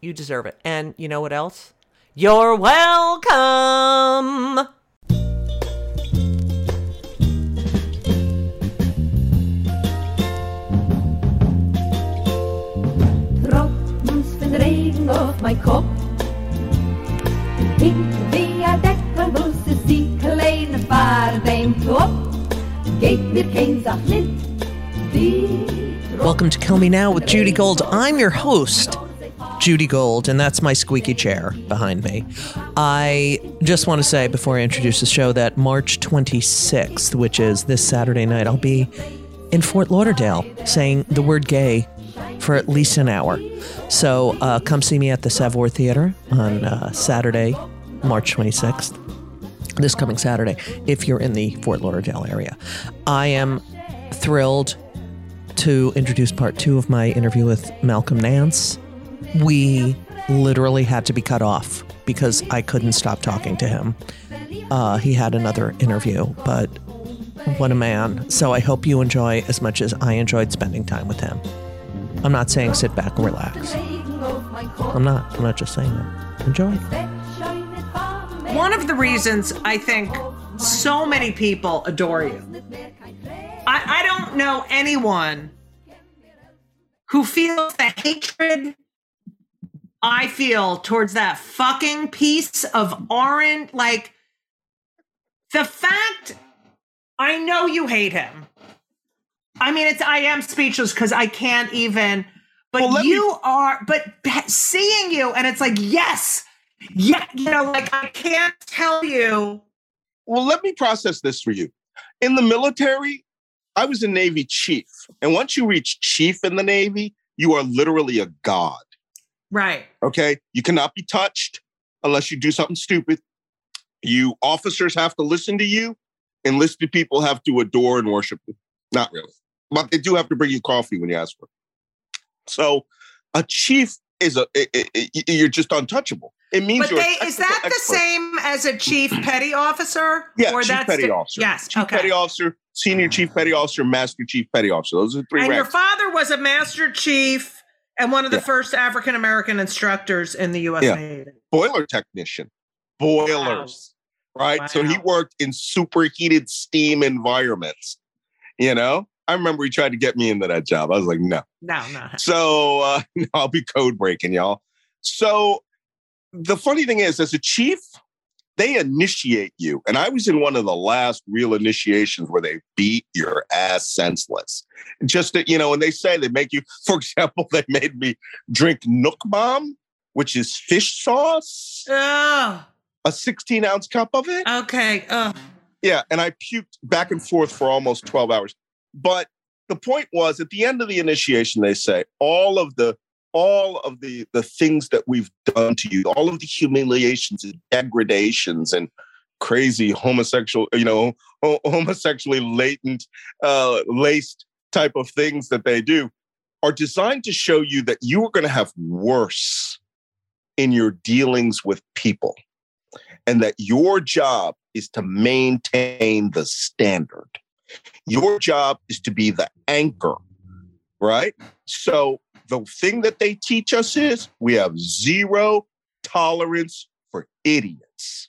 You deserve it. And you know what else? You're welcome. regen auf mein Kopf. Ik wie a Deckel, wo sie sie kleine Fahrt dem Top. Geht mir kein Sach mit, Welcome to Kill Me Now with Judy Gold. I'm your host, Judy Gold, and that's my squeaky chair behind me. I just want to say before I introduce the show that March 26th, which is this Saturday night, I'll be in Fort Lauderdale saying the word gay for at least an hour. So uh, come see me at the Savoy Theater on uh, Saturday, March 26th, this coming Saturday, if you're in the Fort Lauderdale area. I am thrilled to introduce part two of my interview with Malcolm Nance. We literally had to be cut off because I couldn't stop talking to him. Uh, he had another interview, but what a man. So I hope you enjoy as much as I enjoyed spending time with him. I'm not saying sit back and relax. I'm not. I'm not just saying that. Enjoy. One of the reasons I think so many people adore you. I, I don't know anyone who feels the hatred I feel towards that fucking piece of orange. Like, the fact I know you hate him. I mean, it's I am speechless because I can't even. But Well, you me- are. But seeing you, and it's like, yes, yeah, you know, like I can't tell you. Well, let me process this for you. In the military, I was a Navy chief. And once you reach chief in the Navy, you are literally a god. Right. Okay. You cannot be touched unless you do something stupid. You officers have to listen to you. Enlisted people have to adore and worship you. Not really. But they do have to bring you coffee when you ask for it. So a chief is a i- i- i- you're just untouchable. It means But you're they is that technical the same as a chief petty officer? Yeah, or chief that's petty di- officer. Yes. Chief okay. petty officer, senior chief petty officer, master chief petty officer. Those are the three and your father was a master chief and one of the Yeah. first African American instructors in the U.S. Yeah. Navy. Boiler technician. boilers, right? So he worked in superheated steam environments. You know, I remember he tried to get me into that job. I was like, no. No, no. So uh, I'll be code breaking, y'all. So the funny thing is, as a chief, they initiate you. And I was in one of the last real initiations where they beat your ass senseless. Just that, you know, and they say they make you, for example, they made me drink nuoc mam, which is fish sauce, Oh, a 16 ounce cup of it. okay. Oh, Yeah, and I puked back and forth for almost 12 hours. But the point was at the end of the initiation, they say all of the all of the the things that we've done to you, all of the humiliations and degradations and crazy homosexual, you know, ho- homosexually latent, uh, laced type of things that they do are designed to show you that you are going to have worse in your dealings with people and that your job is to maintain the standard. Your job is to be the anchor, right? So the thing that they teach us is we have zero tolerance for idiots.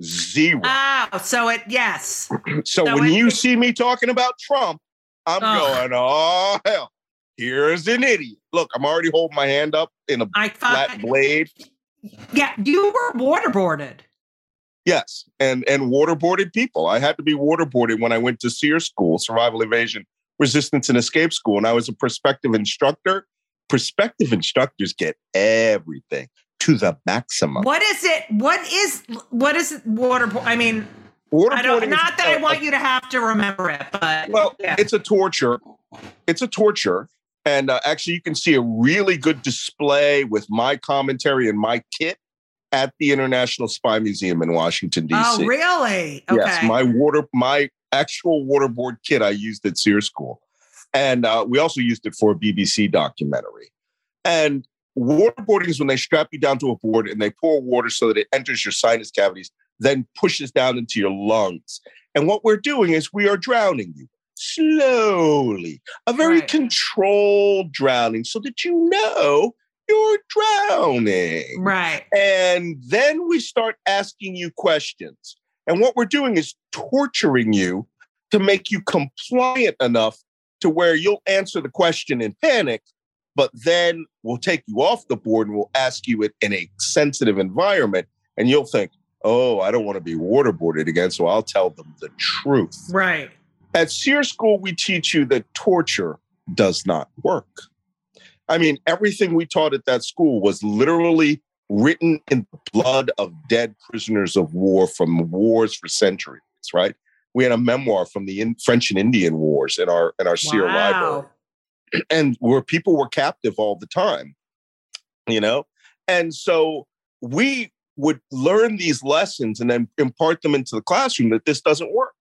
Zero. oh, so it, yes. so so when it- you see me talking about Trump, I'm Ugh. going, oh, hell, here's an idiot. Look, I'm already holding my hand up in a I flat thought, blade. yeah, you were waterboarded. Yes, and and waterboarded people. I had to be waterboarded when I went to SERE school, survival evasion, resistance and escape school, and I was a prospective instructor. Prospective instructors get everything to the maximum. What is it? What is what is it? Waterboard? I mean, I Waterboarding don't. Not that I a- want you to have to remember it, but Well, yeah. it's a torture. It's a torture. And uh, actually, you can see a really good display with my commentary and my kit at the International Spy Museum in Washington, D.C. oh, really? Okay. Yes, my water, my actual waterboard kit I used at Sears School, and uh, we also used it for a BBC documentary. And waterboarding is when they strap you down to a board and they pour water so that it enters your sinus cavities, then pushes down into your lungs. And what we're doing is we are drowning you slowly, a very Right. controlled drowning, so that you know you're drowning. right. And then we start asking you questions. And what we're doing is torturing you to make you compliant enough to where you'll answer the question in panic, but then we'll take you off the board and we'll ask you it in a sensitive environment. And you'll think, oh, I don't want to be waterboarded again. So I'll tell them the truth. Right. At Sears school, we teach you that torture does not work. I mean, everything we taught at that school was literally written in the blood of dead prisoners of war from wars for centuries, right? We had a memoir from the in- French and Indian Wars in our in our SERE library and where people were captive all the time, you know? And so we would learn these lessons and then impart them into the classroom that this doesn't work.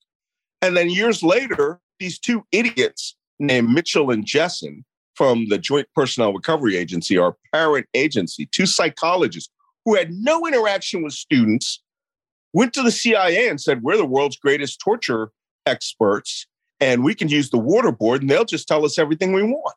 And then years later, these two idiots named Mitchell and Jessen from the Joint Personnel Recovery Agency, our parent agency, two psychologists who had no interaction with students, went to the CIA and said, We're the world's greatest torture experts, and we can use the waterboard, and they'll just tell us everything we want.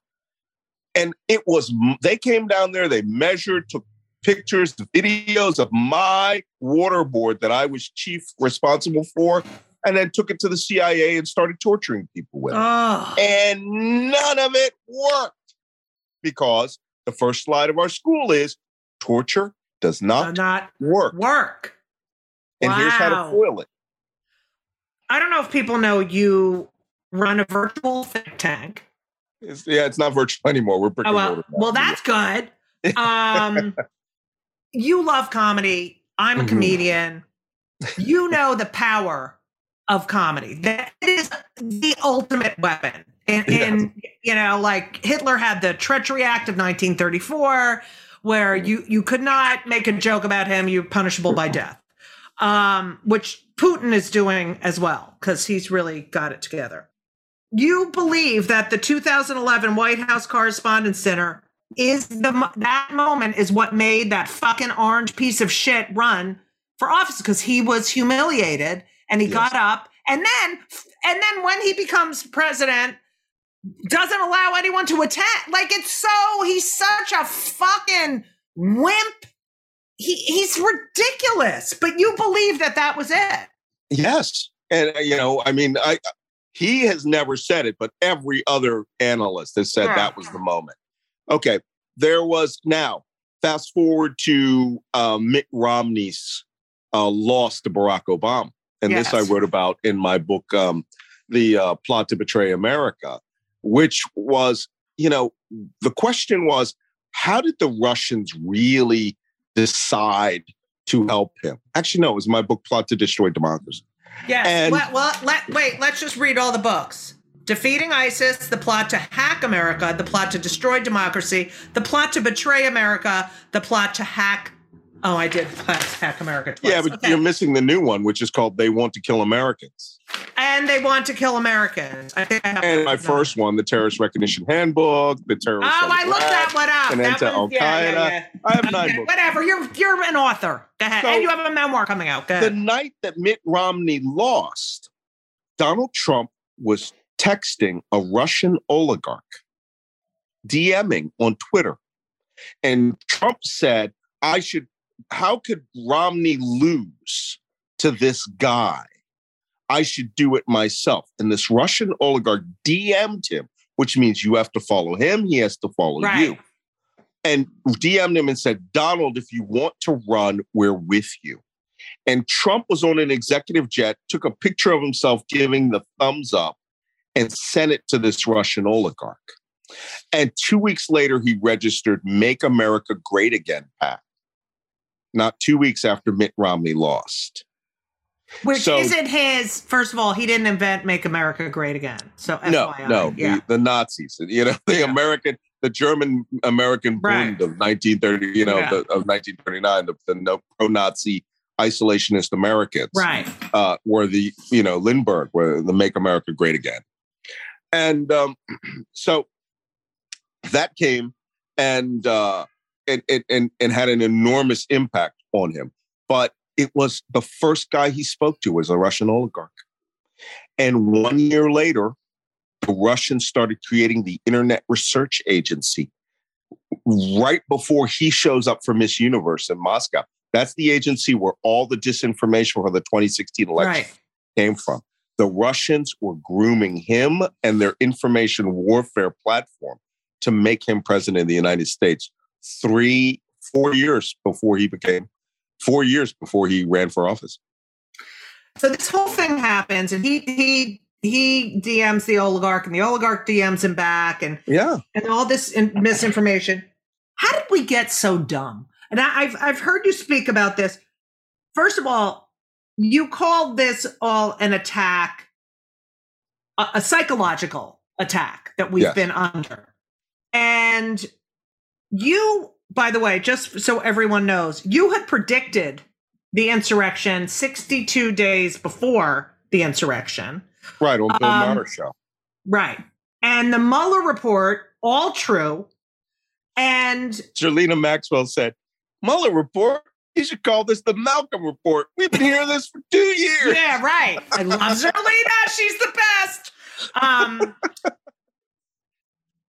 And it was, they came down there, they measured, took pictures, videos of my waterboard that I was chief responsible for, and then took it to the CIA and started torturing people with it. Oh. And none of it worked because the first slide of our school is torture does not not work. work. And here's how to Wow. foil it. I don't know if people know you run a virtual think tank. It's, yeah, it's not virtual anymore. We're brick Oh well, well that's good. Um, you love comedy. I'm a Mhm. comedian. You know the power of comedy. That is the ultimate weapon. And, and you know, like Hitler had the Treachery Act of 1934, where you you could not make a joke about him. You're punishable by death. Um, which Putin is doing as well because he's really got it together. You believe that the 2011 White House Correspondents' Dinner is the that moment is what made that fucking orange piece of shit run for office because he was humiliated and he Yes. got up and then and then when he becomes president doesn't allow anyone to attend like it's so he's such a fucking wimp he, he's ridiculous. But you believe that that was it. Yes. And, uh, you know, I mean, I, he has never said it, but every other analyst has said that was the moment. Okay. There was now, fast forward to uh, Mitt Romney's uh, loss to Barack Obama. And Yes. this I wrote about in my book, um, The uh, Plot to Betray America, which was, you know, the question was, how did the Russians really decide to help him? Actually, no, it was my book, Plot to Destroy Democracy. Yes. And- well, well, let, wait, let's just read all the books. Defeating ISIS, the plot to hack America, the plot to destroy democracy, the plot to betray America, the plot to hack. Oh, I did to hack America twice. Yeah, but Okay. you're missing the new one, which is called They Want to Kill Americans. and they want to kill Americans. I think I have And my first one, the Terrorist Recognition Handbook, the Terrorist. Oh, I looked that one up. and That into one- yeah, yeah, yeah. I have nine Okay, books. Whatever. You're you're an author. Go ahead. So- and you have a memoir coming out. Go The night that Mitt Romney lost, Donald Trump was texting a Russian oligarch, DMing on Twitter. And Trump said, I should, how could Romney lose to this guy? I should do it myself. And this Russian oligarch DM'd him, which means you have to follow him, he has to follow Right. you. And DM'd him and said, Donald, if you want to run, we're with you. And Trump was on an executive jet, took a picture of himself giving the thumbs up, and sent it to this Russian oligarch. And two weeks later, he registered Make America Great Again PAC. Not two weeks after Mitt Romney lost. Which so- isn't his. First of all, he didn't invent "Make America Great Again." So no, FYI. no, yeah. the, the Nazis, you know, the Yeah. American, the German American Right. Bund of 1930, you know, Yeah. the, of 1939, the, the pro-Nazi isolationist Americans. right. uh, were the you know Lindbergh, were the Make America Great Again, and um, so that came and uh, and, and and and had an enormous impact on him. But it was the first guy he spoke to was a Russian oligarch, and one year later, the Russians started creating the Internet Research Agency. Right before he shows up for Miss Universe in Moscow, that's the agency where all the disinformation for the 2016 election Right. came from. The Russians were grooming him and their information warfare platform to make him president of the United States three, four years before he became, four years before he ran for office. So this whole thing happens, and he he he DMs the oligarch, and the oligarch DMs him back, and Yeah. and all this in- misinformation. How did we get so dumb? And I, I've I've heard you speak about this. First of all, you called this all an attack, a, a psychological attack that we've Yes. been under, and you, by the way, just so everyone knows, you had predicted the insurrection 62 days before the insurrection. Right. On Bill Um, Maher's show. Right. And the Mueller report, all true. And Zerlina Maxwell said, Mueller report, you should call this the Malcolm report. We've been hearing this for two years. yeah, right. I love Zerlina. She's the best. Um,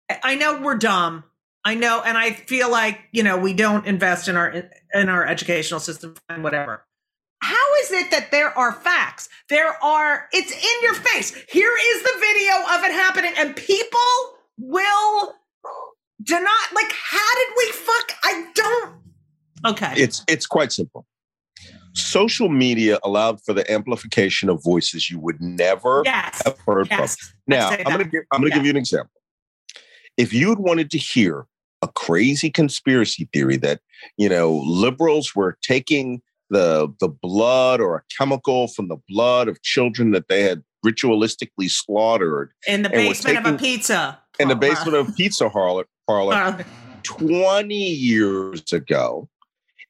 I know we're dumb. I know, and I feel like you know we don't invest in our in our educational system and whatever. How is it that there are facts? There are. It's in your face. Here is the video of it happening, and people will do not Like, how did we fuck? I don't. Okay. It's it's quite simple. Social media allowed for the amplification of voices you would never yes. have heard Yes. from. Now, I'm going to give I'm going to Yeah. give you an example. If you'd wanted to hear a crazy conspiracy theory that you know liberals were taking the the blood or a chemical from the blood of children that they had ritualistically slaughtered in the basement of a taking- pizza. in the basement of a pizza parlor, parlor Uh, 20 years ago,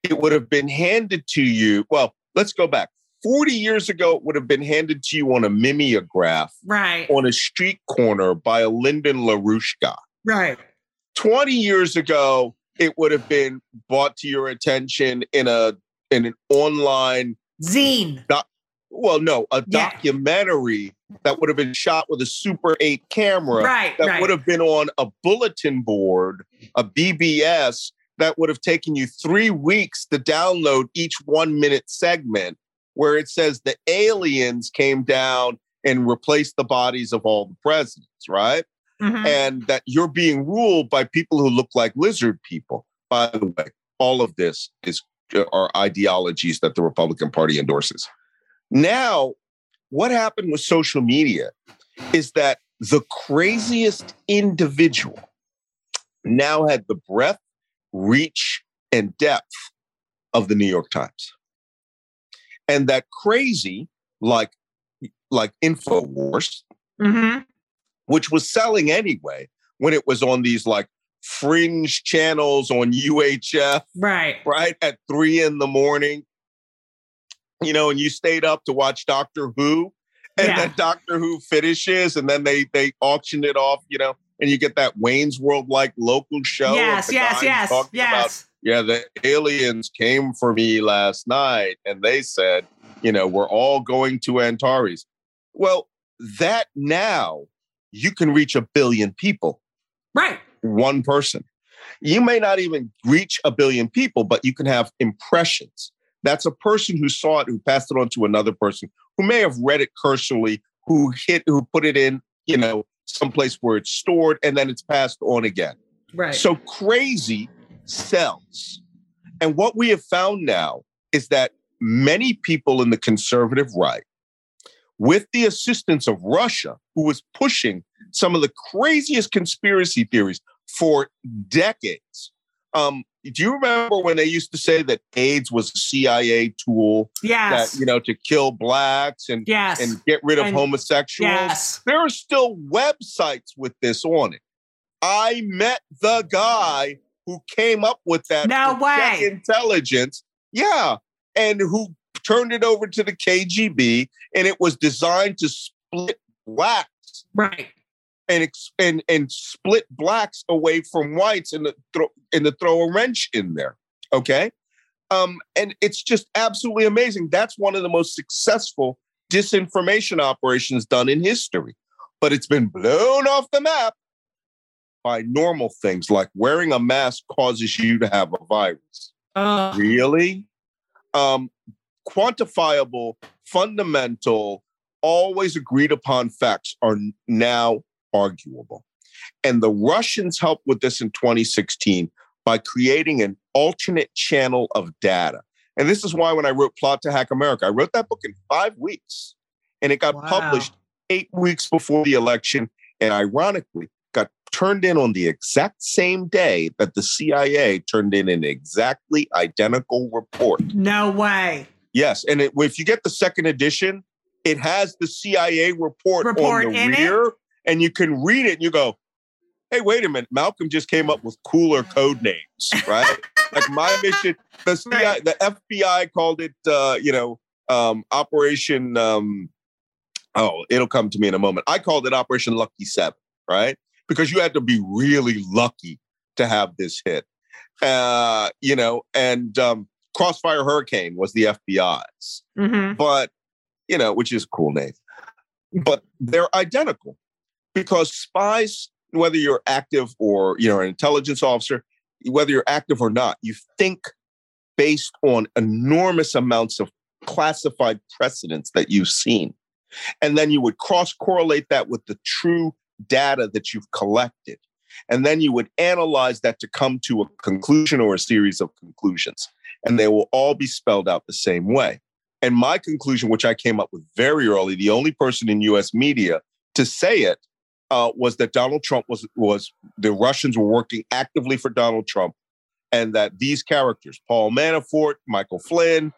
it would have been handed to you. Well, let's go back. 40 years ago, it would have been handed to you on a mimeograph right. on a street corner by a Lyndon LaRouche. Right. 20 years ago, it would have been brought to your attention in a in an online, Zine. well, no, a Yeah. documentary that would have been shot with a Super 8 camera Right. that right. would have been on a bulletin board, a BBS, that would have taken you three weeks to download each one minute segment where it says the aliens came down and replaced the bodies of all the presidents, right? Mhm. And that you're being ruled by people who look like lizard people. By the way, all of this is are ideologies that the Republican Party endorses. Now, what happened with social media is that the craziest individual now had the breadth, reach, and depth of the New York Times. And that crazy, like like InfoWars, Mhm. Which was selling anyway when it was on these like fringe channels on UHF, Right. right at three in the morning. You know, and you stayed up to watch Doctor Who, and Yeah. then Doctor Who finishes, and then they they auction it off. You know, and you get that Wayne's World like local show. of yes, yes, yes, about yes. yeah, the aliens came for me last night and they said, you know, we're all going to Antares. Well, that now you can reach a billion people, Right. one person. You may not even reach a billion people, but you can have impressions. That's a person who saw it, who passed it on to another person, who may have read it cursorily, who hit, who put it in, you know, someplace where it's stored, and then it's passed on again. Right. So crazy sells. And what we have found now is that many people in the conservative right, with the assistance of Russia, who was pushing some of the craziest conspiracy theories for decades. Um, do you remember when they used to say that AIDS was a CIA tool yes. that you know to kill blacks and yes. and get rid of And- homosexuals? yes. there are still websites with this on it. I met the guy who came up with that. No way. Intelligence. Yeah. And who turned it over to the KGB and it was designed to split blacks Right. and and and split blacks away from whites and to throw and to throw a wrench in there. Okay. Um, and it's just absolutely amazing. That's one of the most successful disinformation operations done in history. But it's been blown off the map by normal things like wearing a mask causes you to have a virus. Uh, Really? Um, quantifiable, fundamental, always agreed upon facts are now arguable. And the Russians helped with this in 2016 by creating an alternate channel of data. And this is why when I wrote Plot to Hack America, I wrote that book in five weeks and it got Wow. published eight weeks before the election. And ironically, got turned in on the exact same day that the CIA turned in an exactly identical report. no way. Yes, and it, if you get the second edition, it has the CIA report, Report on the in it? rear, and you can read it. and You go, "Hey, wait a minute! Malcolm just came up with cooler code names, right? like my mission, the CIA, Right. the FBI called it, uh, you know, um, Operation. Um, oh, it'll come to me in a moment. I called it Operation Lucky Seven, right? Because you had to be really lucky to have this hit, uh, you know, and um, Crossfire Hurricane was the FBI's, hmm but you know, which is a cool name. But they're identical because spies, whether you're active or you know an intelligence officer, whether you're active or not, you think based on enormous amounts of classified precedents that you've seen, and then you would cross correlate that with the true data that you've collected, and then you would analyze that to come to a conclusion or a series of conclusions, and they will all be spelled out the same way. And my conclusion, which I came up with very early, the only person in U.S. media to say it uh, was that Donald Trump was was the Russians were working actively for Donald Trump, and that these characters, Paul Manafort, Michael Flynn,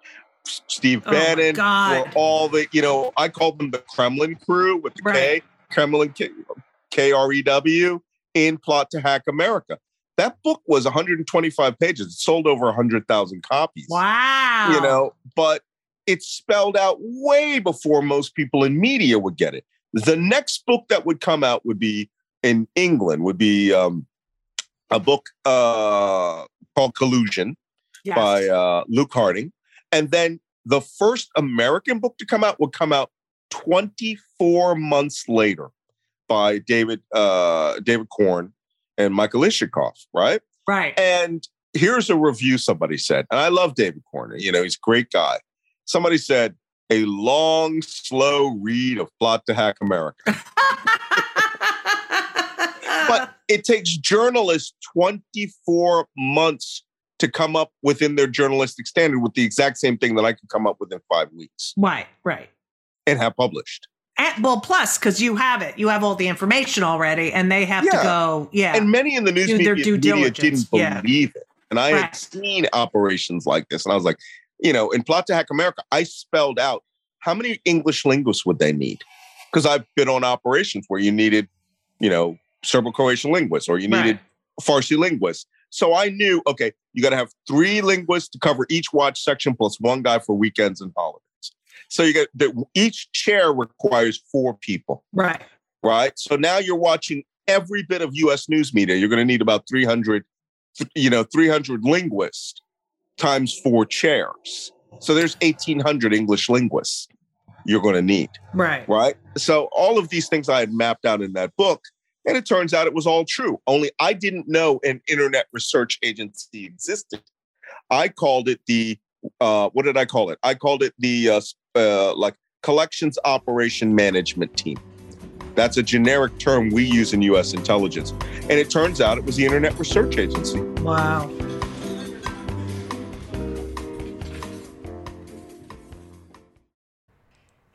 Steve Oh Bannon, were all the you know I call them the Kremlin crew with the K, Kremlin K, K R E W in Plot to Hack America. That book was 125 pages. It sold over 100,000 copies Wow. you know, but it's spelled out way before most people in media would get it. The next book that would come out would be in England, would be um, a book uh, called Collusion Yes. by uh, Luke Harding. And then the first American book to come out would come out 24 months later by David uh, David Corn and Michael Isikoff, right? right. And here's a review somebody said, and I love David Corner. You know, he's a great guy. Somebody said, a long, slow read of Plot to Hack America. but it takes journalists 24 months to come up within their journalistic standard with the exact same thing that I could come up with in five weeks right, right. and have published. And, well, plus because you have it, you have all the information already, and they have to go. Yeah, And many in the news media, due media didn't yeah. believe it. And I Right. had seen operations like this. And I was like, you know, in Plot to Hack America, I spelled out how many English linguists would they need? Because I've been on operations where you needed, you know, Serbo-Croatian linguists or you needed Right. Farsi linguists. So I knew, okay, you got to have three linguists to cover each watch section plus one guy for weekends and holidays. So you get that each chair requires four people right. right? So now you're watching every bit of U.S. news media. You're going to need about 300, you know, 300 linguists times four chairs. So there's 1,800 English linguists you're going to need, Right. right? So all of these things I had mapped out in that book, and it turns out it was all true. Only I didn't know an internet research agency existed. I called it the uh, what did I call it? I called it the uh, uh, like collections operation management team. That's a generic term we use in U.S. intelligence, and it turns out it was the Internet Research Agency. Wow.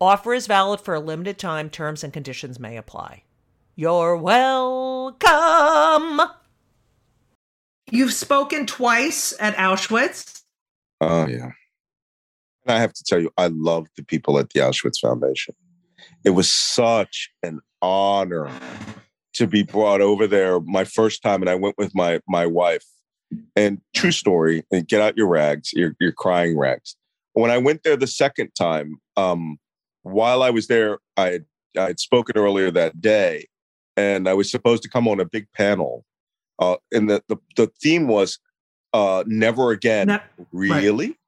Offer is valid for a limited time. Terms and conditions may apply. You're welcome. You've spoken twice at Auschwitz. Oh yeah. And I have to tell you, I love the people at the Auschwitz Foundation. It was such an honor to be brought over there my first time, and I went with my my wife. And true story, and get out your rags, your your crying rags. When I went there the second time, um, while I was there, I had, I had spoken earlier that day, and I was supposed to come on a big panel. Uh, and the, the the theme was uh, "Never Again." Really?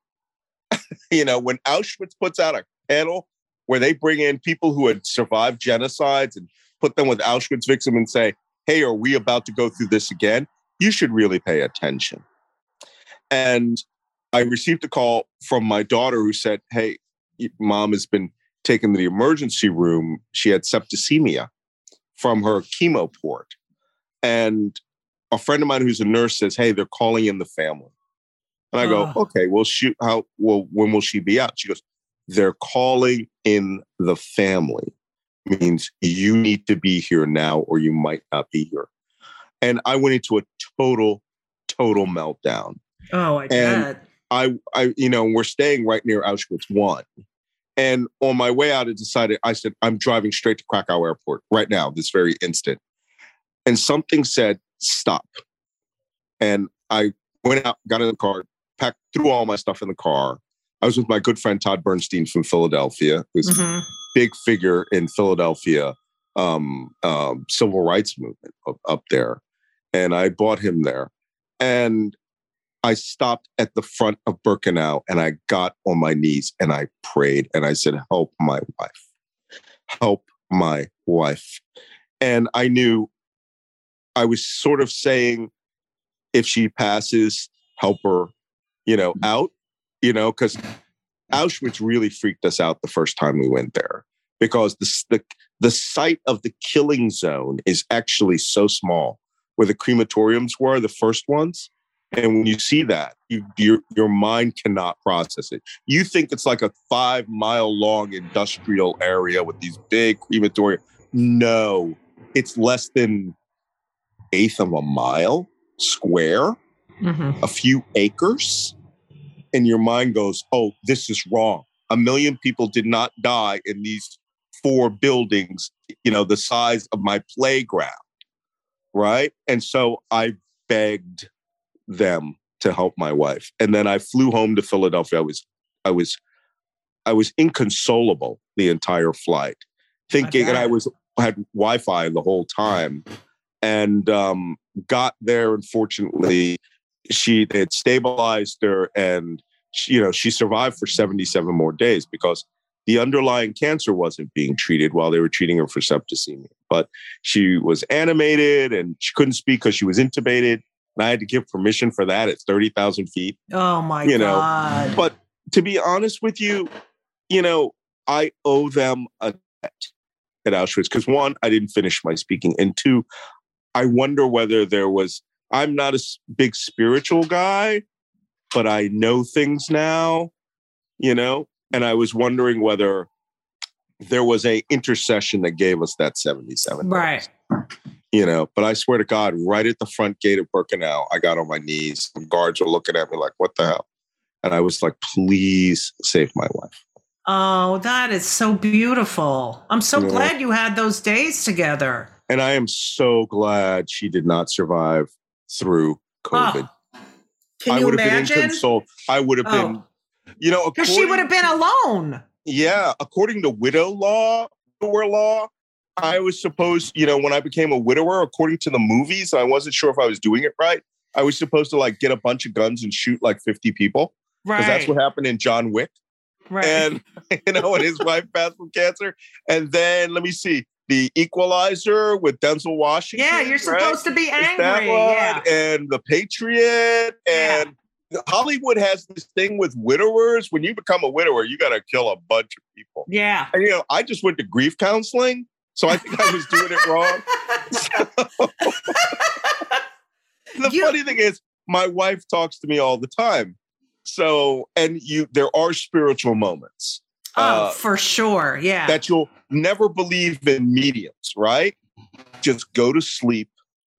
you know, when Auschwitz puts out a panel where they bring in people who had survived genocides and put them with Auschwitz victims and say, "Hey, are we about to go through this again?" You should really pay attention. And I received a call from my daughter who said, "Hey, mom has been taken to the emergency room. She had septicemia from her chemo port. And a friend of mine who's a nurse says, Hey, they're calling in the family. And I go. Okay, well, she, how, well, when will she be out? She goes, They're calling in the family. means you need to be here now or you might not be here. And I went into a total, total meltdown. Oh, I And- bet. I, I, you know, we're staying right near Auschwitz one. And on my way out, I decided, I said, I'm driving straight to Krakow airport right now, this very instant. And something said, stop. And I went out, got in the car, packed, threw all my stuff in the car. I was with my good friend Todd Bernstein from Philadelphia, who's a Mhm. big figure in Philadelphia um, um, civil rights movement up, up there. And I bought him there. And I stopped at the front of Birkenau and I got on my knees and I prayed and I said, Help my wife. Help my wife. And I knew I was sort of saying, if she passes, help her, you know, mm-hmm. out, you know, because Auschwitz really freaked us out the first time we went there because the, the, the site of the killing zone is actually so small where the crematoriums were, the first ones. And when you see that, you, your, your mind cannot process it. You think it's like a five mile long industrial area with these big crematorium. No, it's less than eighth of a mile square, Mhm. a few acres. And your mind goes, oh, this is wrong. A million people did not die in these four buildings, you know, the size of my playground. Right. And so I begged them to help my wife. And then I flew home to Philadelphia. I was, I was, I was inconsolable the entire flight, thinking, and I was had Wi-Fi the whole time, and um, got there. Unfortunately, she they had stabilized her, and she, you know she survived for seventy-seven more days because the underlying cancer wasn't being treated while they were treating her for septicemia. But she was animated and she couldn't speak because she was intubated. And I had to give permission for that at 30,000 feet. Oh my You know, god. But to be honest with you, you know, I owe them a debt at Auschwitz because one, I didn't finish my speaking. And two, I wonder whether there was, I'm not a big spiritual guy, but I know things now, you know, and I was wondering whether there was a intercession that gave us that 77 right. You know. But I swear to God, right at the front gate of Birkenau, I got on my knees. Some guards were looking at me like, "What the hell?" And I was like, "Please save my life. Oh, that is so beautiful. I'm so glad you had those days together. And I am so glad she did not survive through ah, COVID. Oh, can I you would have been imagine? inconsolable. I would have been, Oh, you know, because she would have been alone. Yeah, according to widow law, widower law, I was supposed, you know, when I became a widower, according to the movies, I wasn't sure if I was doing it right. I was supposed to like get a bunch of guns and shoot like 50 people. because Right. that's what happened in John Wick. right. And you know, and his wife passed from cancer. And then let me see, the Equalizer with Denzel Washington. yeah, you're right? supposed to be angry. Yeah. And the Patriot. Yeah. And Hollywood has this thing with widowers. When you become a widower, you got to kill a bunch of people. Yeah. And you know, I just went to grief counseling, so I think I was doing it wrong. the You- funny thing is, my wife talks to me all the time. So, and you, there are spiritual moments oh, uh, for sure. Yeah. that you'll never believe in mediums, right? Just go to sleep,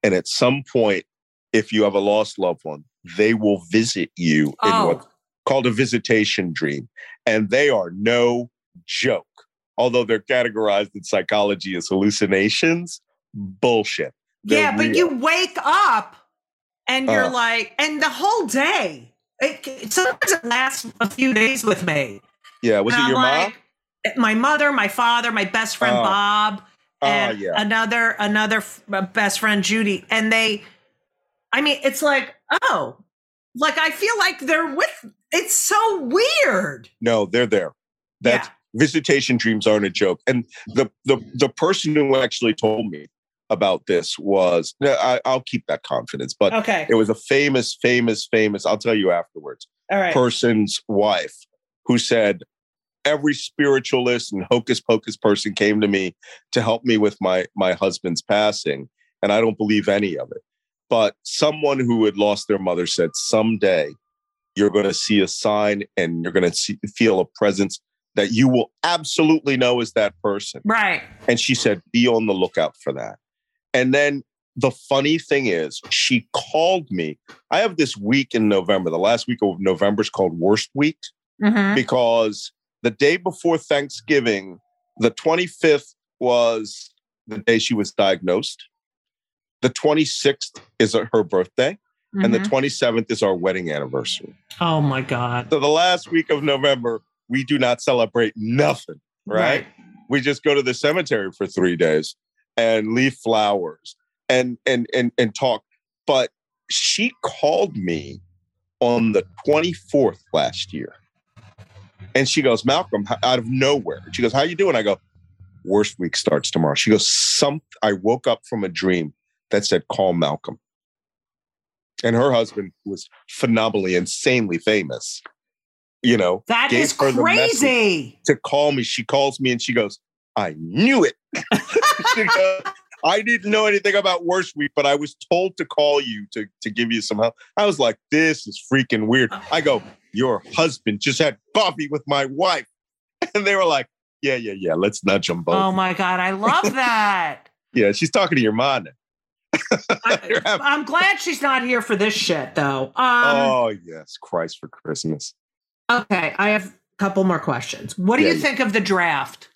and at some point, if you have a lost loved one, they will visit you in oh, what's called a visitation dream, and they are no joke. Although they're categorized in psychology as hallucinations, bullshit. they're yeah, but real. you wake up and you're Uh. like, and the whole day, it, sometimes it lasts a few days with me. Yeah, was And it your mom? My mother, my father, my best friend Oh. Bob, Oh, and yeah. another another f- uh, best friend Judy, and they. I mean, it's like, oh, like I feel like they're with. It's so weird. No, they're there. That's yeah. Visitation dreams aren't a joke. And the the the person who actually told me about this was I, I'll keep that confidence, but Okay. it was a famous, famous, famous. I'll tell you afterwards. All right. Person's wife who said every spiritualist and hocus pocus person came to me to help me with my my husband's passing, and I don't believe any of it. But someone who had lost their mother said someday you're going to see a sign and you're going to see, feel a presence that you will absolutely know is that person. Right. And she said, be on the lookout for that. And then the funny thing is, she called me. I have this week in November, the last week of November is called Worst Week Mhm. because the day before Thanksgiving, the 25th was the day she was diagnosed. The 26th is her birthday, and the Mhm. 27th is our wedding anniversary. oh my God. So the last week of November, we do not celebrate nothing, right? We just go to the cemetery for three days and leave flowers and and and and talk. But she called me on the 24th last year. And she goes, Malcolm, out of nowhere. She goes, How you doing? I go, worst week starts tomorrow. She goes, Some I woke up from a dream that said, call Malcolm. And her husband was phenomenally, insanely famous. You know, That is crazy. to call me. She calls me and she goes, I knew it. She goes, I didn't know anything about worst week, but I was told to call you to, to give you some help. I was like, this is freaking weird. I go, your husband just had coffee with my wife. And they were like, yeah, yeah, yeah, let's nudge them both. Oh my God. I love that. yeah, she's talking to your mom. I, am glad she's not here for this shit, though. Um, oh, yes, Christ for Christmas. Okay, I have a couple more questions. What do Yeah, you think of the draft?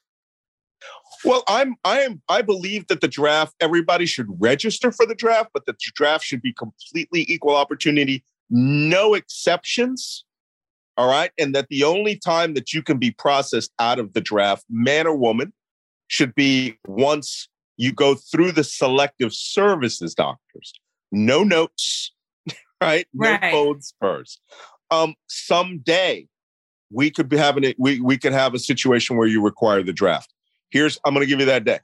Well, I'm I am I believe that the draft everybody should register for the draft, but the draft should be completely equal opportunity, no exceptions. All right, and that the only time that you can be processed out of the draft, man or woman, should be once you go through the selective services doctors. No notes, right? No Right. codes first. Um, someday we could be having it. We we could have a situation where you require the draft. Here's i'm going to give you that day.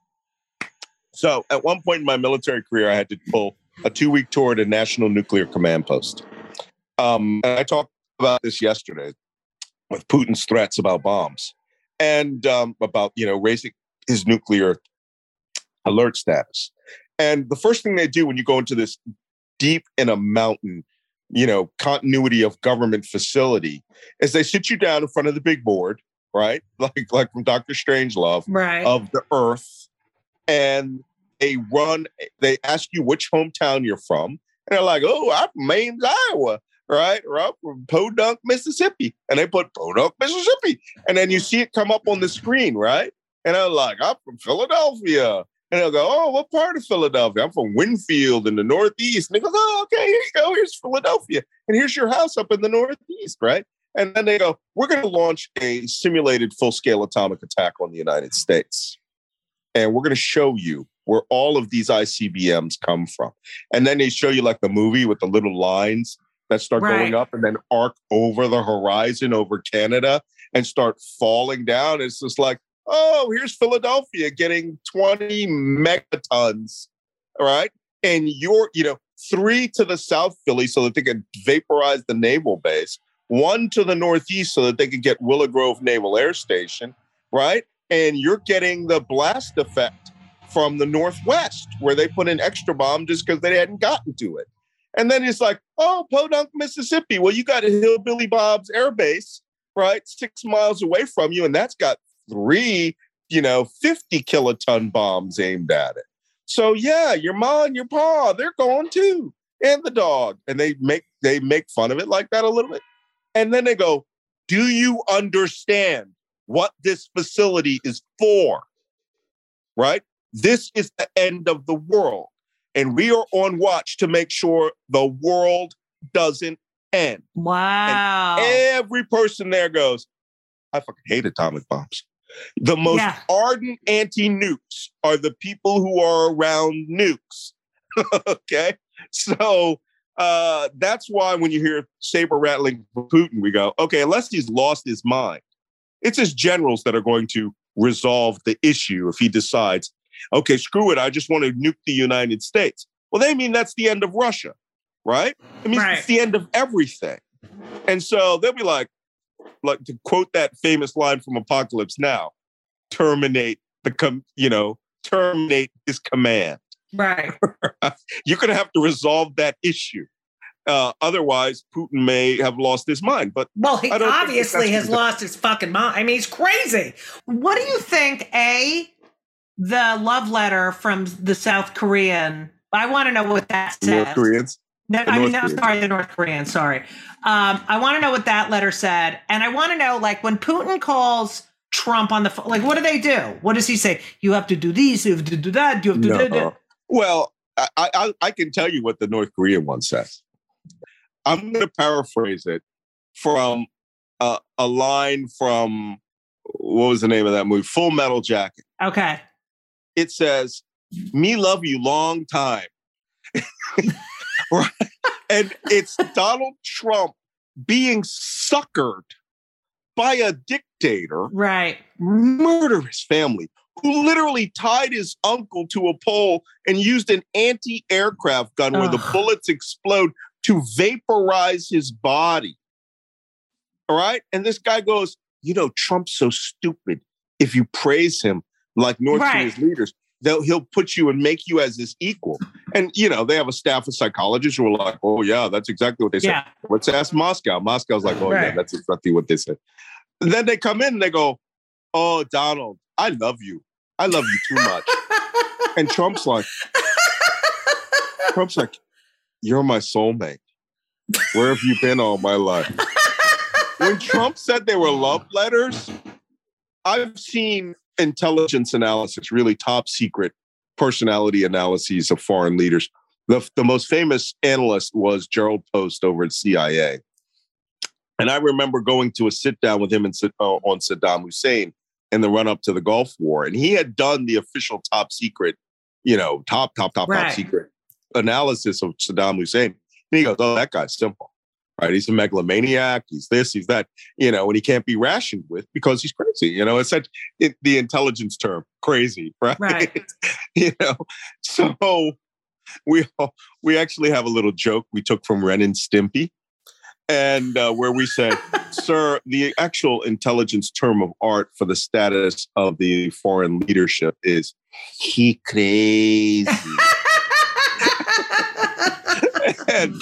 So at one point in my military career i had to pull a two-week tour at a national nuclear command post. Um, and i talked about this yesterday with putin's threats about bombs and um, about you know raising his nuclear alert status. And the first thing they do when you go into this deep in a mountain you know continuity of government facility is they sit you down in front of the big board right? Like like from dr strangelove Right. of the earth and they run they ask you which hometown you're from and they're like oh i'm from Ames, iowa right? Or i'm from podunk mississippi and they put podunk mississippi and then you see it come up on the screen right? And i'm like i'm from philadelphia and they'll go oh what part of philadelphia i'm from winfield in the northeast and they go oh okay here you go here's philadelphia and here's your house up in the northeast right and then they go, we're going to launch a simulated full scale atomic attack on the United States. And we're going to show you where all of these ICBMs come from. And then they show you like the movie with the little lines that start going up and then arc over the horizon over Canada and start falling down. It's just like, oh, here's Philadelphia getting 20 megatons, right? And you're, you know, three to the South Philly so that they can vaporize the naval base one to the northeast so that they could get Willow Grove Naval Air Station, right? And you're getting the blast effect from the northwest where they put an extra bomb just because they hadn't gotten to it. And then it's like, oh, Podunk, Mississippi. Well, you got a Hillbilly Bob's Air Base, right? Six miles away from you, and that's got three, you know, 50 kiloton bombs aimed at it. So yeah, your mom and your pa, they're gone too. And the dog. And they make they make fun of it like that a little bit. And then they go, Do you understand what this facility is for? Right? This is the end of the world. And we are on watch to make sure the world doesn't end. wow. Every person there goes, I fucking hate atomic bombs. The most Yeah. ardent anti nukes are the people who are around nukes. okay. So uh, that's why when you hear saber rattling Putin, we go, okay, unless he's lost his mind, it's his generals that are going to resolve the issue if he decides, okay, screw it, I just want to nuke the United States. Well, they mean that's the end of Russia, right? It means Right. it's the end of everything. And so they'll be like, like to quote that famous line from Apocalypse Now, terminate the com- you know, terminate his command Right. you're going to have to resolve that issue. Uh, otherwise, Putin may have lost his mind. But Well, he I don't think obviously has lost his fucking mind. I mean, he's crazy. What do you think? A the love letter from the South Korean. I want to know what that says. North Koreans, No, I mean, no, sorry, the North Korean. Sorry. Um, I want to know what that letter said, and I want to know, like, when Putin calls Trump on the phone, like, what do they do? What does he say? You have to do this. You have to do that. You have to do No. that. Well, I, I I can tell you what the North Korean one says. I'm going to paraphrase it from uh, a line from what was the name of that movie? Full Metal Jacket. Okay. It says, "Me love you long time," right? And it's Donald Trump being suckered by a dictator Right. murder his family, who literally tied his uncle to a pole and used an anti aircraft gun where the bullets explode to vaporize his body. All right. And this guy goes, You know, Trump's so stupid. If you praise him like North Right. Korea's leaders, they'll, he'll put you and make you as his equal. And, you know, they have a staff of psychologists who are like, Oh, yeah, that's exactly what they said. Yeah. Let's ask Moscow. Moscow's like, oh, yeah, that's exactly what they said. And then they come in and they go, oh, Donald, I love you. I love you too much. and Trump's like, Trump's like, you're my soulmate. Where have you been all my life? when Trump said they were love letters, I've seen intelligence analysis, really top secret personality analyses of foreign leaders. The, the most famous analyst was Gerald Post over at CIA. And I remember going to a sit down with him and uh, on Saddam Hussein in the run up to the Gulf War. And he had done the official top secret, you know, top, top, top, Right. top secret analysis of Saddam Hussein. And he goes, Oh, that guy's simple, right? He's a megalomaniac. He's this, he's that, you know, and he can't be rationed with because he's crazy. You know, it's such it, the intelligence term, crazy, right? Right. you know, so we all, we actually have a little joke we took from Ren and Stimpy, and uh, where we said, "Sir, the actual intelligence term of art for the status of the foreign leadership is he crazy." and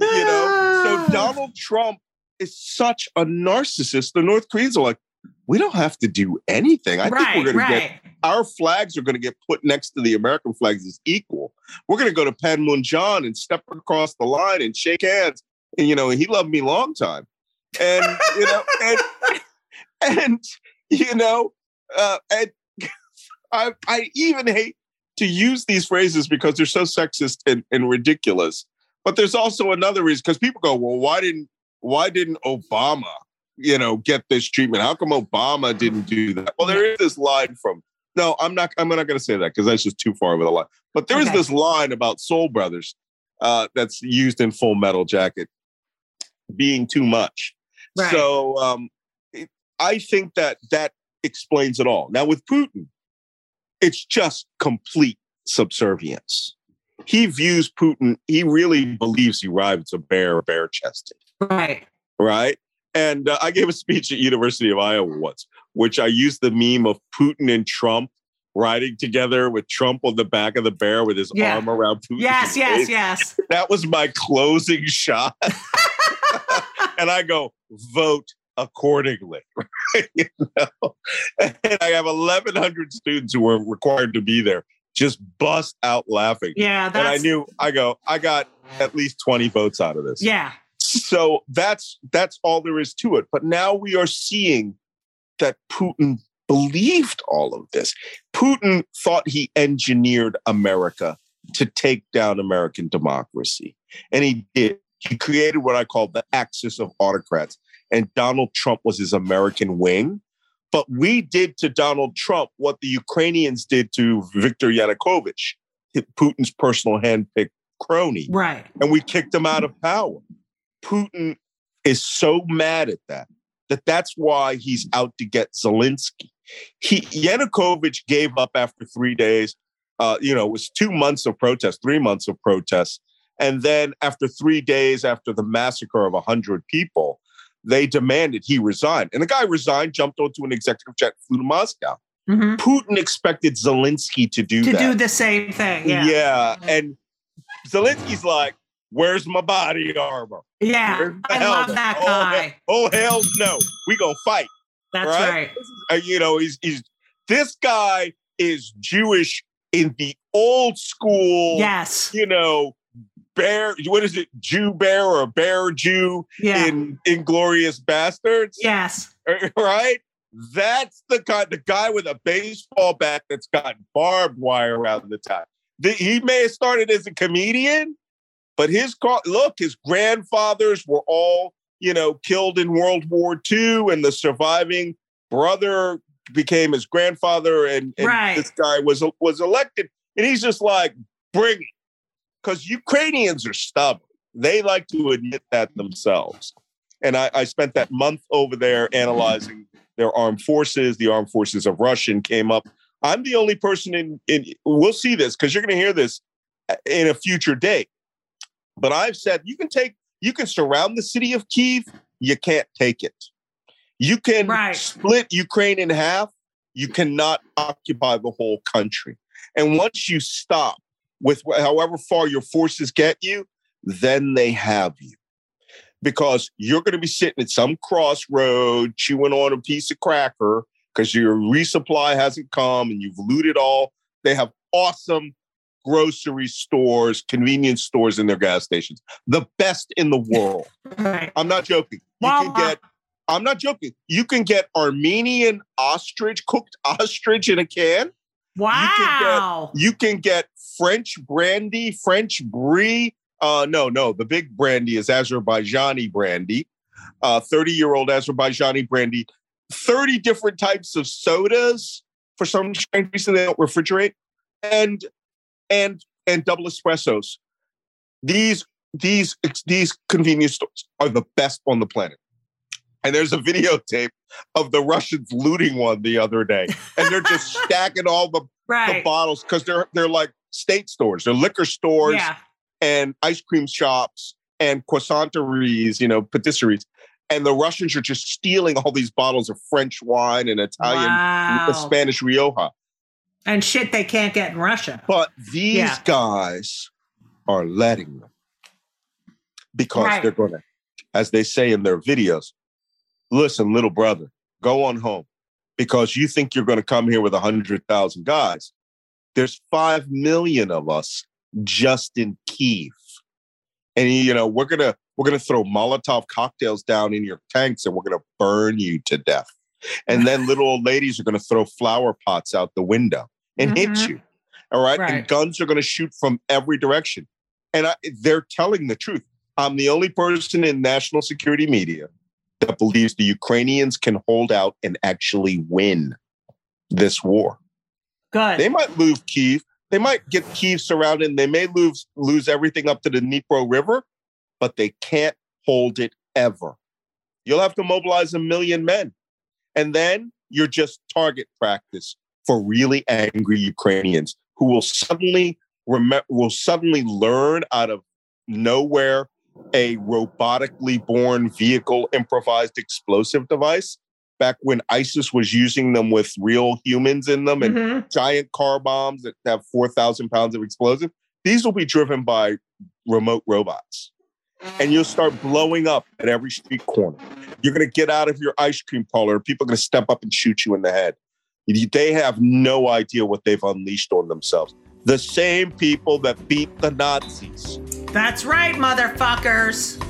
you know, so Donald Trump is such a narcissist. The North Koreans are like, we don't have to do anything. I think we're going to get our flags are going to get put next to the American flags as equal. We're going to go to Panmunjom and step across the line and shake hands. And you know, he loved me long time. And you know, and and you know, uh, and I I even hate to use these phrases because they're so sexist and, and ridiculous. But there's also another reason because people go, well, why didn't why didn't Obama, you know, get this treatment? How come Obama didn't do that? Well, there is this line from no, I'm not. I'm not going to say that because that's just too far of a line. But there is Okay. this line about Soul Brothers uh, that's used in Full Metal Jacket being too much. Right. So um, it, I think that that explains it all. Now with Putin, it's just complete subservience. He views Putin. He really believes he rides a bear bare chested Right. right? And uh, I gave a speech at University of Iowa once, which I used the meme of Putin and Trump riding together with Trump on the back of the bear with his Yeah. arm around Putin. Yes. Yes. Yes. That was my closing shot. and I go, vote accordingly. you know? And I have 1,100 students who were required to be there, just bust out laughing. Yeah. and I knew, I go, I got at least 20 votes out of this yeah. so that's that's all there is to it but now we are seeing that putin believed all of this putin thought he engineered america to take down american democracy and he did he created what i call the axis of autocrats and donald trump was his american wing but we did to donald trump what the ukrainians did to viktor yanukovych putin's personal handpicked crony Right. and we kicked him out of power. Putin is so mad at that that that's why he's out to get Zelensky. He Yanukovych gave up after three days. Uh, you know, it was two months of protest, three months of protests, and then after three days, after the massacre of hundred people, they demanded he resign. And the guy resigned, jumped onto an executive jet, flew to Moscow. Mhm. Putin expected Zelensky to do To that. do the same thing. Yeah. Yeah. And Zelensky's like, Where's my body armor? Yeah, I love helmet? that Oh, guy. he- Oh, hell no. We gonna fight. That's right? right. Uh, you know, he's he's this guy is Jewish in the old school. Yes. You know, bear. What is it? Jew bear or bear Jew Yeah. in Inglourious Basterds. yes. Right. That's the guy. The guy with a baseball bat that's got barbed wire around the top. The- he may have started as a comedian, but his. Look, his grandfathers were all you know killed in World War II, and the surviving brother became his grandfather, and, and Right. this guy was was elected, and he's just like, bring it, because Ukrainians are stubborn. They like to admit that themselves. And I, I spent that month over there analyzing their armed forces. The armed forces of Russian came up. I'm the only person in. in we'll see this because you're going to hear this uh, in a future date. But I've said you can take, you can surround the city of Kiev. You can't take it. You can Right. split Ukraine in half. You cannot occupy the whole country. And once you stop with however far your forces get you, then they have you. Because you're going to be sitting at some crossroad chewing on a piece of cracker because your resupply hasn't come and you've looted all. They have awesome grocery stores, convenience stores in their gas stations, the best in the world. I'm not joking. You can get, I'm not joking. You can get Armenian ostrich, cooked ostrich in a can. Wow. You can get French brandy, French brie. Uh, no, no, the big brandy is Azerbaijani brandy, uh, 30 year old Azerbaijani brandy, 30 different types of sodas for some strange reason they don't refrigerate, and and and double espressos. These these these convenience stores are the best on the planet. And there's a videotape of the Russians looting one the other day, and they're just stacking all the the bottles because they're they're like state stores, they're liquor stores Yeah. and ice cream shops and croissanteries, you know, patisseries. And the Russians are just stealing all these bottles of French wine and Italian, Wow. Spanish Rioja. And shit they can't get in Russia. But these Yeah. guys are letting them because Right. they're going to, as they say in their videos, listen, little brother, go on home because you think you're going to come here with 100,000 guys. There's 5 million of us just in Kiev. And you know, we're going to we're going to throw Molotov cocktails down in your tanks and we're going to burn you to death. And then little old ladies are going to throw flower pots out the window and hit Mhm. you. All right? Right. And guns are going to shoot from every direction. And I, they're telling the truth. I'm the only person in national security media that believes the Ukrainians can hold out and actually win this war. Good. They might lose Kiev. They might get Kiev surrounded. They may lose lose everything up to the Dnipro River, but they can't hold it ever. You'll have to mobilize a million men, and then you're just target practice for really angry Ukrainians who will suddenly remember will suddenly learn out of nowhere a robotically born vehicle improvised explosive device back when ISIS was using them with real humans in them and Mhm. giant car bombs that have 4,000 pounds of explosive. These will be driven by remote robots. And you'll start blowing up at every street corner. You're going to get out of your ice cream parlor. People are going to step up and shoot you in the head. They have no idea what they've unleashed on themselves. The same people that beat the Nazis. That's right, motherfuckers.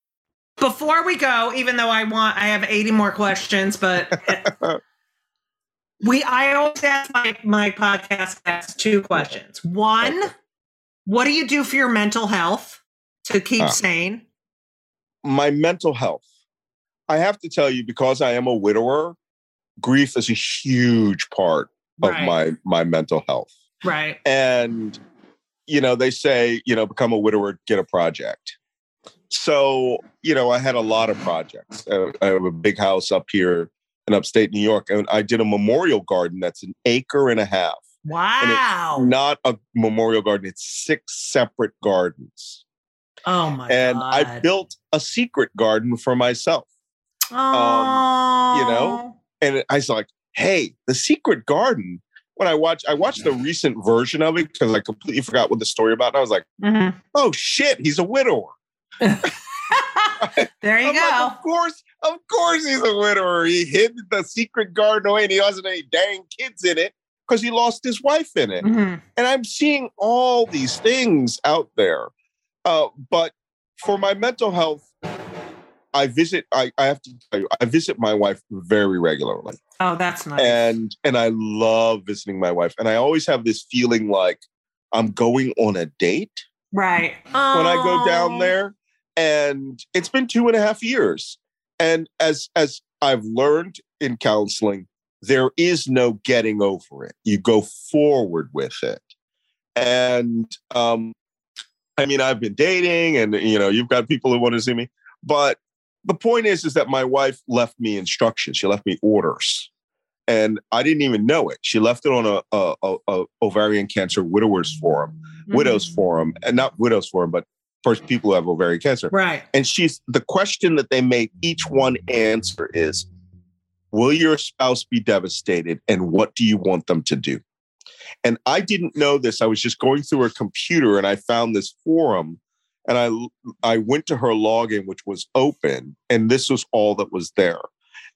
Before we go, even though I want, I have 80 more questions, but we, I always ask my, my podcast guests two questions. One, what do you do for your mental health to keep Ah. sane? my mental health. I have to tell you, because I am a widower, grief is a huge part of Right. my my mental health. Right. And you know, they say, you know, become a widower, get a project. So, you know, I had a lot of projects. I have a big house up here in upstate New York, and I did a memorial garden that's an acre and a half. Wow. Not a memorial garden, it's six separate gardens. oh my and god. I built a secret garden for myself. Oh. you know? And I was like, hey, the secret garden. When I watched, I watched the recent version of it because I completely forgot what the story about. And I was like, Mhm. oh shit, he's a widower. there you I'm go. like, of course, of course he's a widower. He hid the secret garden away and he hasn't any dang kids in it because he lost his wife in it. Mhm. And I'm seeing all these things out there. Uh, but for my mental health, I visit, I, I have to tell you, I visit my wife very regularly. Oh, that's nice. And and I love visiting my wife. And I always have this feeling like I'm going on a date right. when I go down there. And it's been two and a half years. And as as I've learned in counseling, there is no getting over it. You go forward with it. And um, I mean, I've been dating, and you know, you've got people who want to see me. But the point is, is that my wife left me instructions. She left me orders, and I didn't even know it. She left it on a, a, a, a ovarian cancer widowers forum widows Mhm. forum and not widows forum but first people who have ovarian cancer Right. and she's the question that they made each one answer is will your spouse be devastated and what do you want them to do and i didn't know this i was just going through her computer and i found this forum and i i went to her login which was open and this was all that was there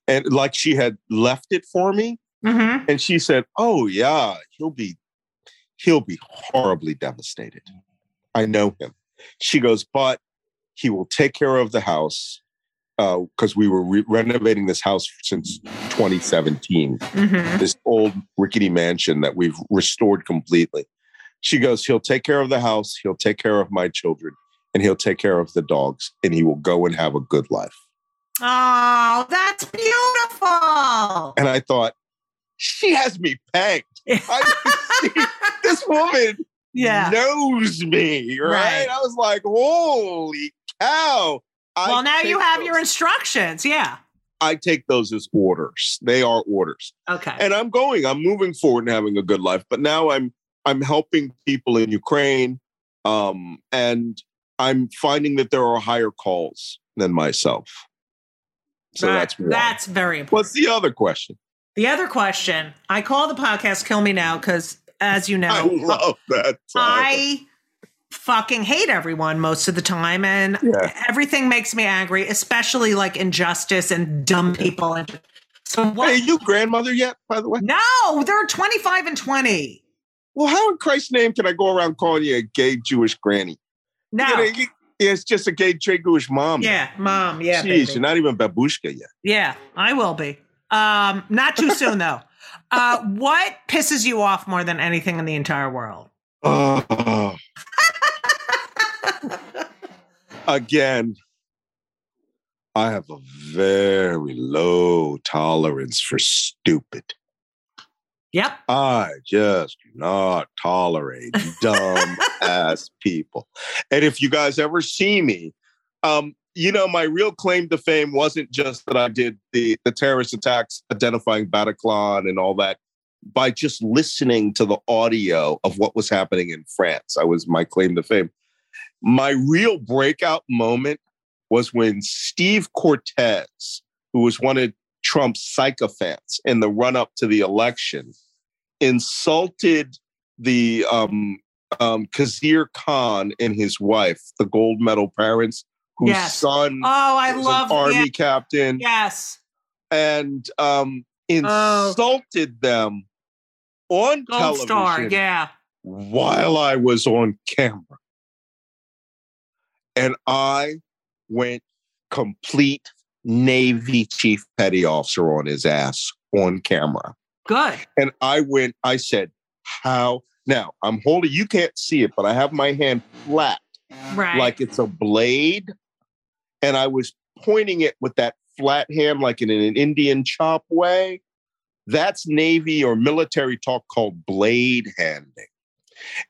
and like she had left it for me Mhm. and she said, "Oh yeah, he'll be he'll be horribly devastated. I know him." She goes, "But he will take care of the house because we were re- renovating this house since 2017. Mhm. This old rickety mansion that we've restored completely." She goes, "He'll take care of the house. He'll take care of my children." And he'll take care of the dogs, and he will go and have a good life. Oh, that's beautiful. And I thought, she has me pegged. I, this woman yeah. knows me, right? Right. I was like, holy cow. I well, now you have those- your instructions. Yeah. I take those as orders. They are orders. Okay. And I'm going, I'm moving forward and having a good life. But now I'm I'm helping people in Ukraine. Um, and I'm finding that there are higher calls than myself. So That- that's one. that's very important. What's the other question? The other question, I call the podcast "Kill Me Now" because, as you know, I love that. title. I fucking hate everyone most of the time, and Yeah. everything makes me angry, especially like injustice and dumb people. And so, what? Hey, you grandmother yet, by the way? no, they're twenty-five and twenty. Well, how in Christ's name can I go around calling you a gay Jewish granny? No, You know, you- it's just a gay Jewish mom. yeah, mom, yeah, Jeez, baby. you're not even babushka yet. yeah, I will be. Um, not too soon though. Uh, what pisses you off more than anything in the entire world? Oh. Again, I have a very low tolerance for stupid. Yep. I just do not tolerate dumb ass people. And if you guys ever see me, um, you know, my real claim to fame wasn't just that I did the, the terrorist attacks identifying Bataclan and all that by just listening to the audio of what was happening in France. I was my claim to fame. My real breakout moment was when Steve Cortes, who was one of Trump's sycophants in the run up to the election, insulted the um, um, Khizr Khan and his wife, the gold medal parents, whose Yes. son Oh, I love an army captain, Yes. and um, insulted them on Gold television star. Yeah. while I was on camera. And I went complete Navy chief petty officer on his ass on camera. Good. And I went, I said, How? Now I'm holding, you can't see it, but I have my hand flat Right. like it's a blade. And I was pointing it with that flat hand, like in an Indian chop way. That's Navy or military talk called blade handing.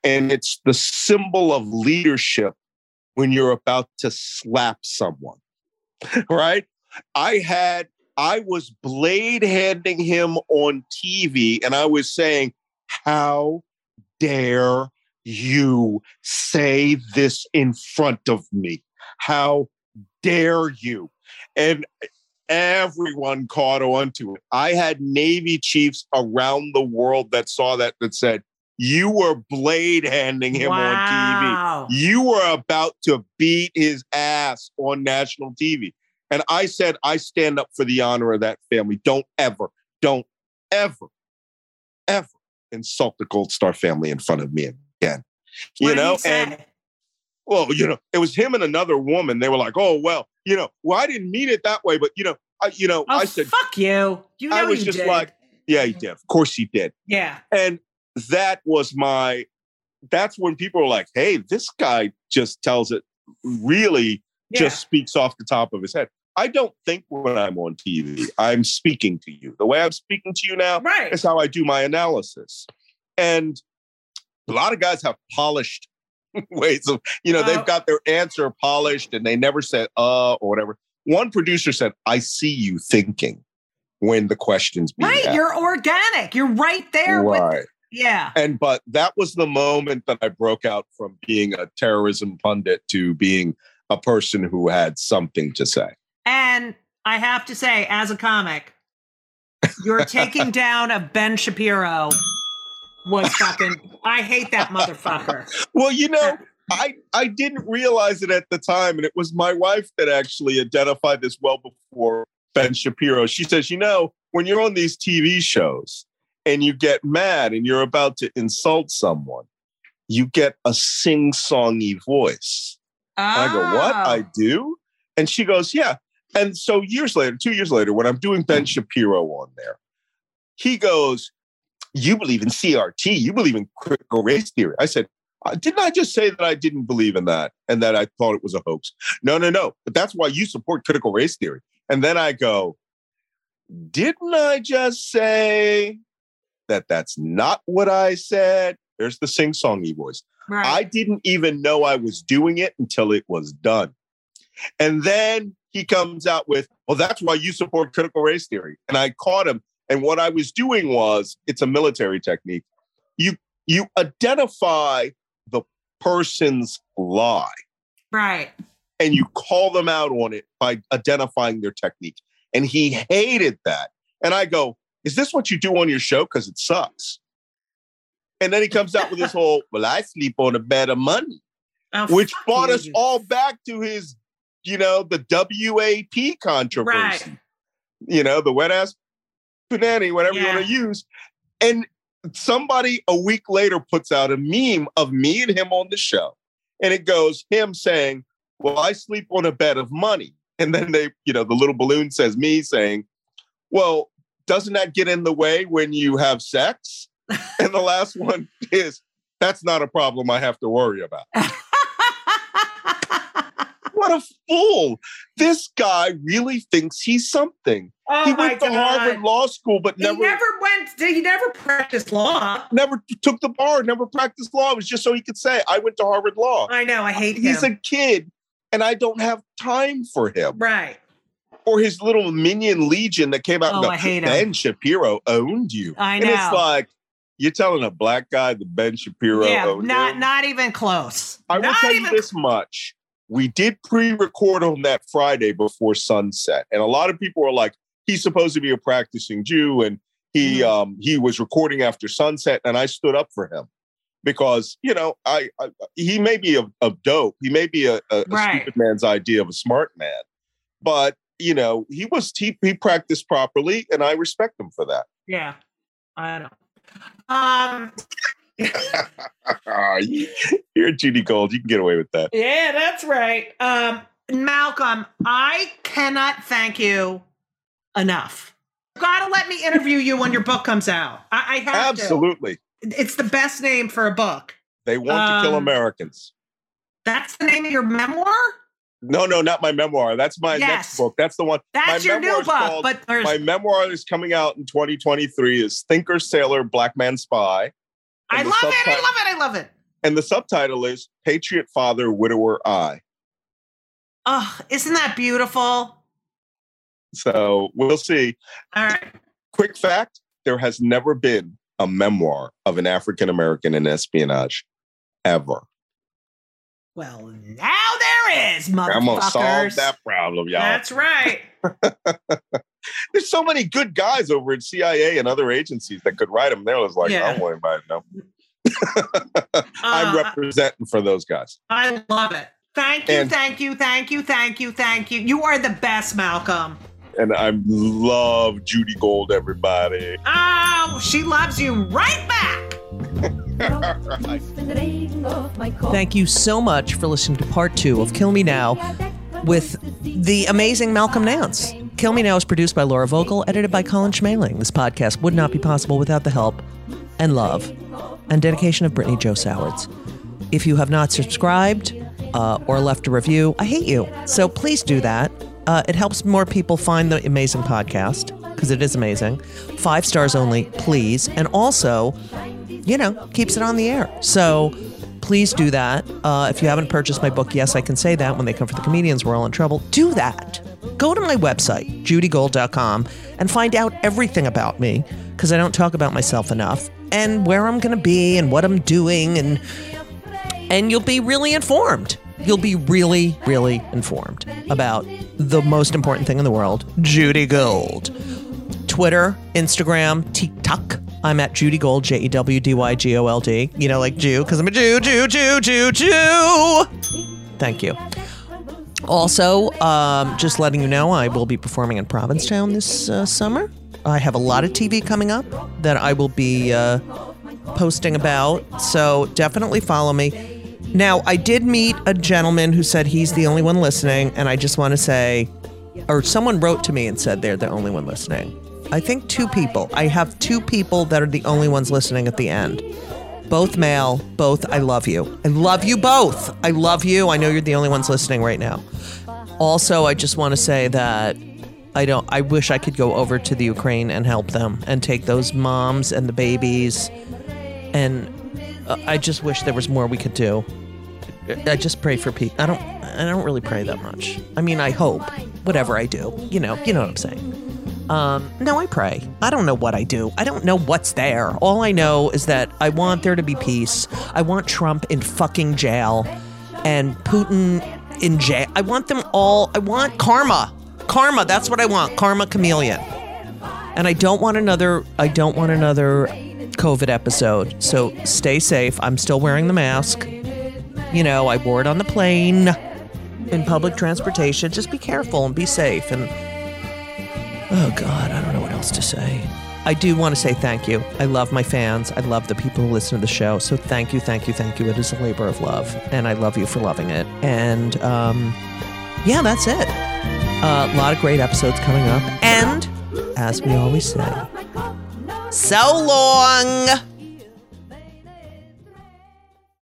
And it's the symbol of leadership when you're about to slap someone, right? I had, I was blade handing him on TV and I was saying, How dare you say this in front of me? How dare you? And everyone caught on to it. I had Navy chiefs around the world that saw that that said, You were blade handing him on TV. You were about to beat his ass on national TV. And I said, I stand up for the honor of that family. Don't ever, don't ever, ever insult the Gold Star family in front of me again. You What he know, and well, you know, it was him and another woman. They were like, "Oh, well, you know, well, I didn't mean it that way, but you know, I, you know, oh, I said, fuck you. You know I was just did. like, yeah, he did. Of course, he did." yeah. And that was my. That's when people were like, "Hey, this guy just tells it. Really, Yeah. just speaks off the top of his head." I don't think when I'm on TV, I'm speaking to you. The way I'm speaking to you now right. is how I do my analysis. And a lot of guys have polished ways of, you know, they've got their answer polished and they never said uh or whatever. One producer said, I see you thinking when the questions Right. asked. You're organic. You're right there with right. yeah. And but that was the moment that I broke out from being a terrorism pundit to being a person who had something to say. And I have to say, as a comic, you're taking down a Ben Shapiro was fucking I hate that motherfucker. Well, you know, uh, I I didn't realize it at the time, and it was my wife that actually identified this well before Ben Shapiro. She says, you know, when you're on these TV shows and you get mad and you're about to insult someone, you get a sing-songy voice. And I go, what? I Oh. do? And she goes, yeah. And so years later, two years later, when I'm doing Ben Shapiro on there, he goes, you believe in CRT, you believe in critical race theory. I said, uh, didn't I just say that I didn't believe in that and that I thought it was a hoax? No, no, no. But that's why you support critical race theory. And then I go, didn't I just say that that's not what I said? There's the sing songy voice. right. I didn't even know I was doing it until it was done. And then he comes out with, well, that's why you support critical race theory. And I caught him. And what I was doing was, it's a military technique. You you identify the person's lie right. and you call them out on it by identifying their technique. And he hated that. And I go, is this what you do on your show? Because it sucks. And then he comes out with this whole, well, I sleep on a bed of money Oh, which brought us all back to his, you know, the WAP controversy. Right. You know, the wet ass banana, whatever you want to use. And somebody a week later puts out a meme of me and him on the show. And it goes him saying, Well, I sleep on a bed of money. And then they, you know, the little balloon says me saying, Well, doesn't that get in the way when you have sex? and the last one is, That's not a problem I have to worry about. What a fool. This guy really thinks he's something. Oh he went to God. Harvard Law School, but He never, never, went. He never practiced law. never took the bar, never practiced law. It was just so he could say, I went to Harvard Law. I know. I hate He's him. He's a kid, and I don't have time for him. right. Or his little minion legion that came out Oh, and I hate him. Ben Shapiro owned you. I And it's like, you're telling a black guy that Ben Shapiro yeah. owned Not. him? Not even close. I will not tell even. you this much. We did pre-record on that Friday before sunset. And a lot of people are like, he's supposed to be a practicing Jew and he Mhm. um he was recording after sunset and I stood up for him. Because, you know, I, I he may be a, a dope. He may be a, a, a Right. stupid man's idea of a smart man. But, you know, he was he, he practiced properly and I respect him for that. Yeah. I don't. Um. You- You're Judy Gold. You can get away with that. Yeah, that's right. Um, Malcolm, I cannot thank you enough. You Gotta let me interview you when your book comes out. I, I have Absolutely. to. It's the best name for a book. They want to kill Um, Americans. That's the name of your memoir? No, no, not my memoir. That's my Yes. next book. That's the one. That's my your new book, called- but there's my memoir is coming out in 2023 is Thinker, Sailor, Black Man Spy. I love the it. I love it. I love it. And the subtitle is Patriot Father, Widower I. Oh, isn't that beautiful? So we'll see. All right. Quick fact there has never been a memoir of an African American in espionage ever. Well, now there is, motherfuckers. I'm going to solve that problem, y'all. That's right. There's so many good guys over at CIA and other agencies that could write them. They're just like, Yeah. I don't want anybody to know. I'm uh, representing for those guys. I love it. Thank you, And- thank you, thank you, thank you, thank you. You are the best, Malcolm. And I love Judy Gold, everybody. Oh, she loves you right back. Thank you so much for listening to part two of Kill Me Now with the amazing Malcolm Nance. Kill Me Now is produced by Laura Vogel, edited by Colin Schmaling. This podcast would not be possible without the help and love and dedication of Brittany Joe Sowards. If you have not subscribed uh, or left a review, I hate you. So please do that. Uh, it helps more people find the amazing podcast because it is amazing. Five stars only, please. And also, you know, keeps it on the air. So please do that. Uh, if you haven't purchased my book, yes, I can say that when they come for the comedians, we're all in trouble. Do that. Go to my website, judygold.com, and find out everything about me because I don't talk about myself enough and where I'm going to be and what I'm doing and and you'll be really informed. You'll be really, really informed about the most important thing in the world, Judy Gold. Twitter, Instagram, TikTok. I'm at Judy Gold, J E W D Y G O L D. You know, like Jew, because I'm a Jew, Jew, Jew, Jew, Jew. Thank you. Also, um, just letting you know, I will be performing in Provincetown this uh, summer. I have a lot of TV coming up that I will be uh, posting about. So definitely follow me. Now, I did meet a gentleman who said he's the only one listening, and I just want to say, or someone wrote to me and said they're the only one listening. I think two people. I have two people that are the only ones listening at the end. Both male, both I love you. I love you both. I love you. I know you're the only ones listening right now. Also, I just want to say that I don't I wish I could go over to the Ukraine and help them and take those moms and the babies and uh, I just wish there was more we could do. I just pray for people. I don't I don't really pray that much. I mean, I hope whatever I do, you know, you know what I'm saying. Um, no, I pray. I don't know what I do. I don't know what's there. All I know is that I want there to be peace. I want Trump in fucking jail and Putin in jail. I want them all. I want karma. Karma. That's what I want. Karma chameleon. And I don't want another. I don't want another COVID episode. So stay safe. I'm still wearing the mask. You know, I wore it on the plane, in public transportation. Just be careful and be safe. And Oh God, I don't know what else to say. I do want to say thank you. I love my fans. I love the people who listen to the show. So thank you, thank you, thank you. It is a labor of love, and I love you for loving it. And um, yeah, that's it. Uh, a lot of great episodes coming up, and as we always say, so long.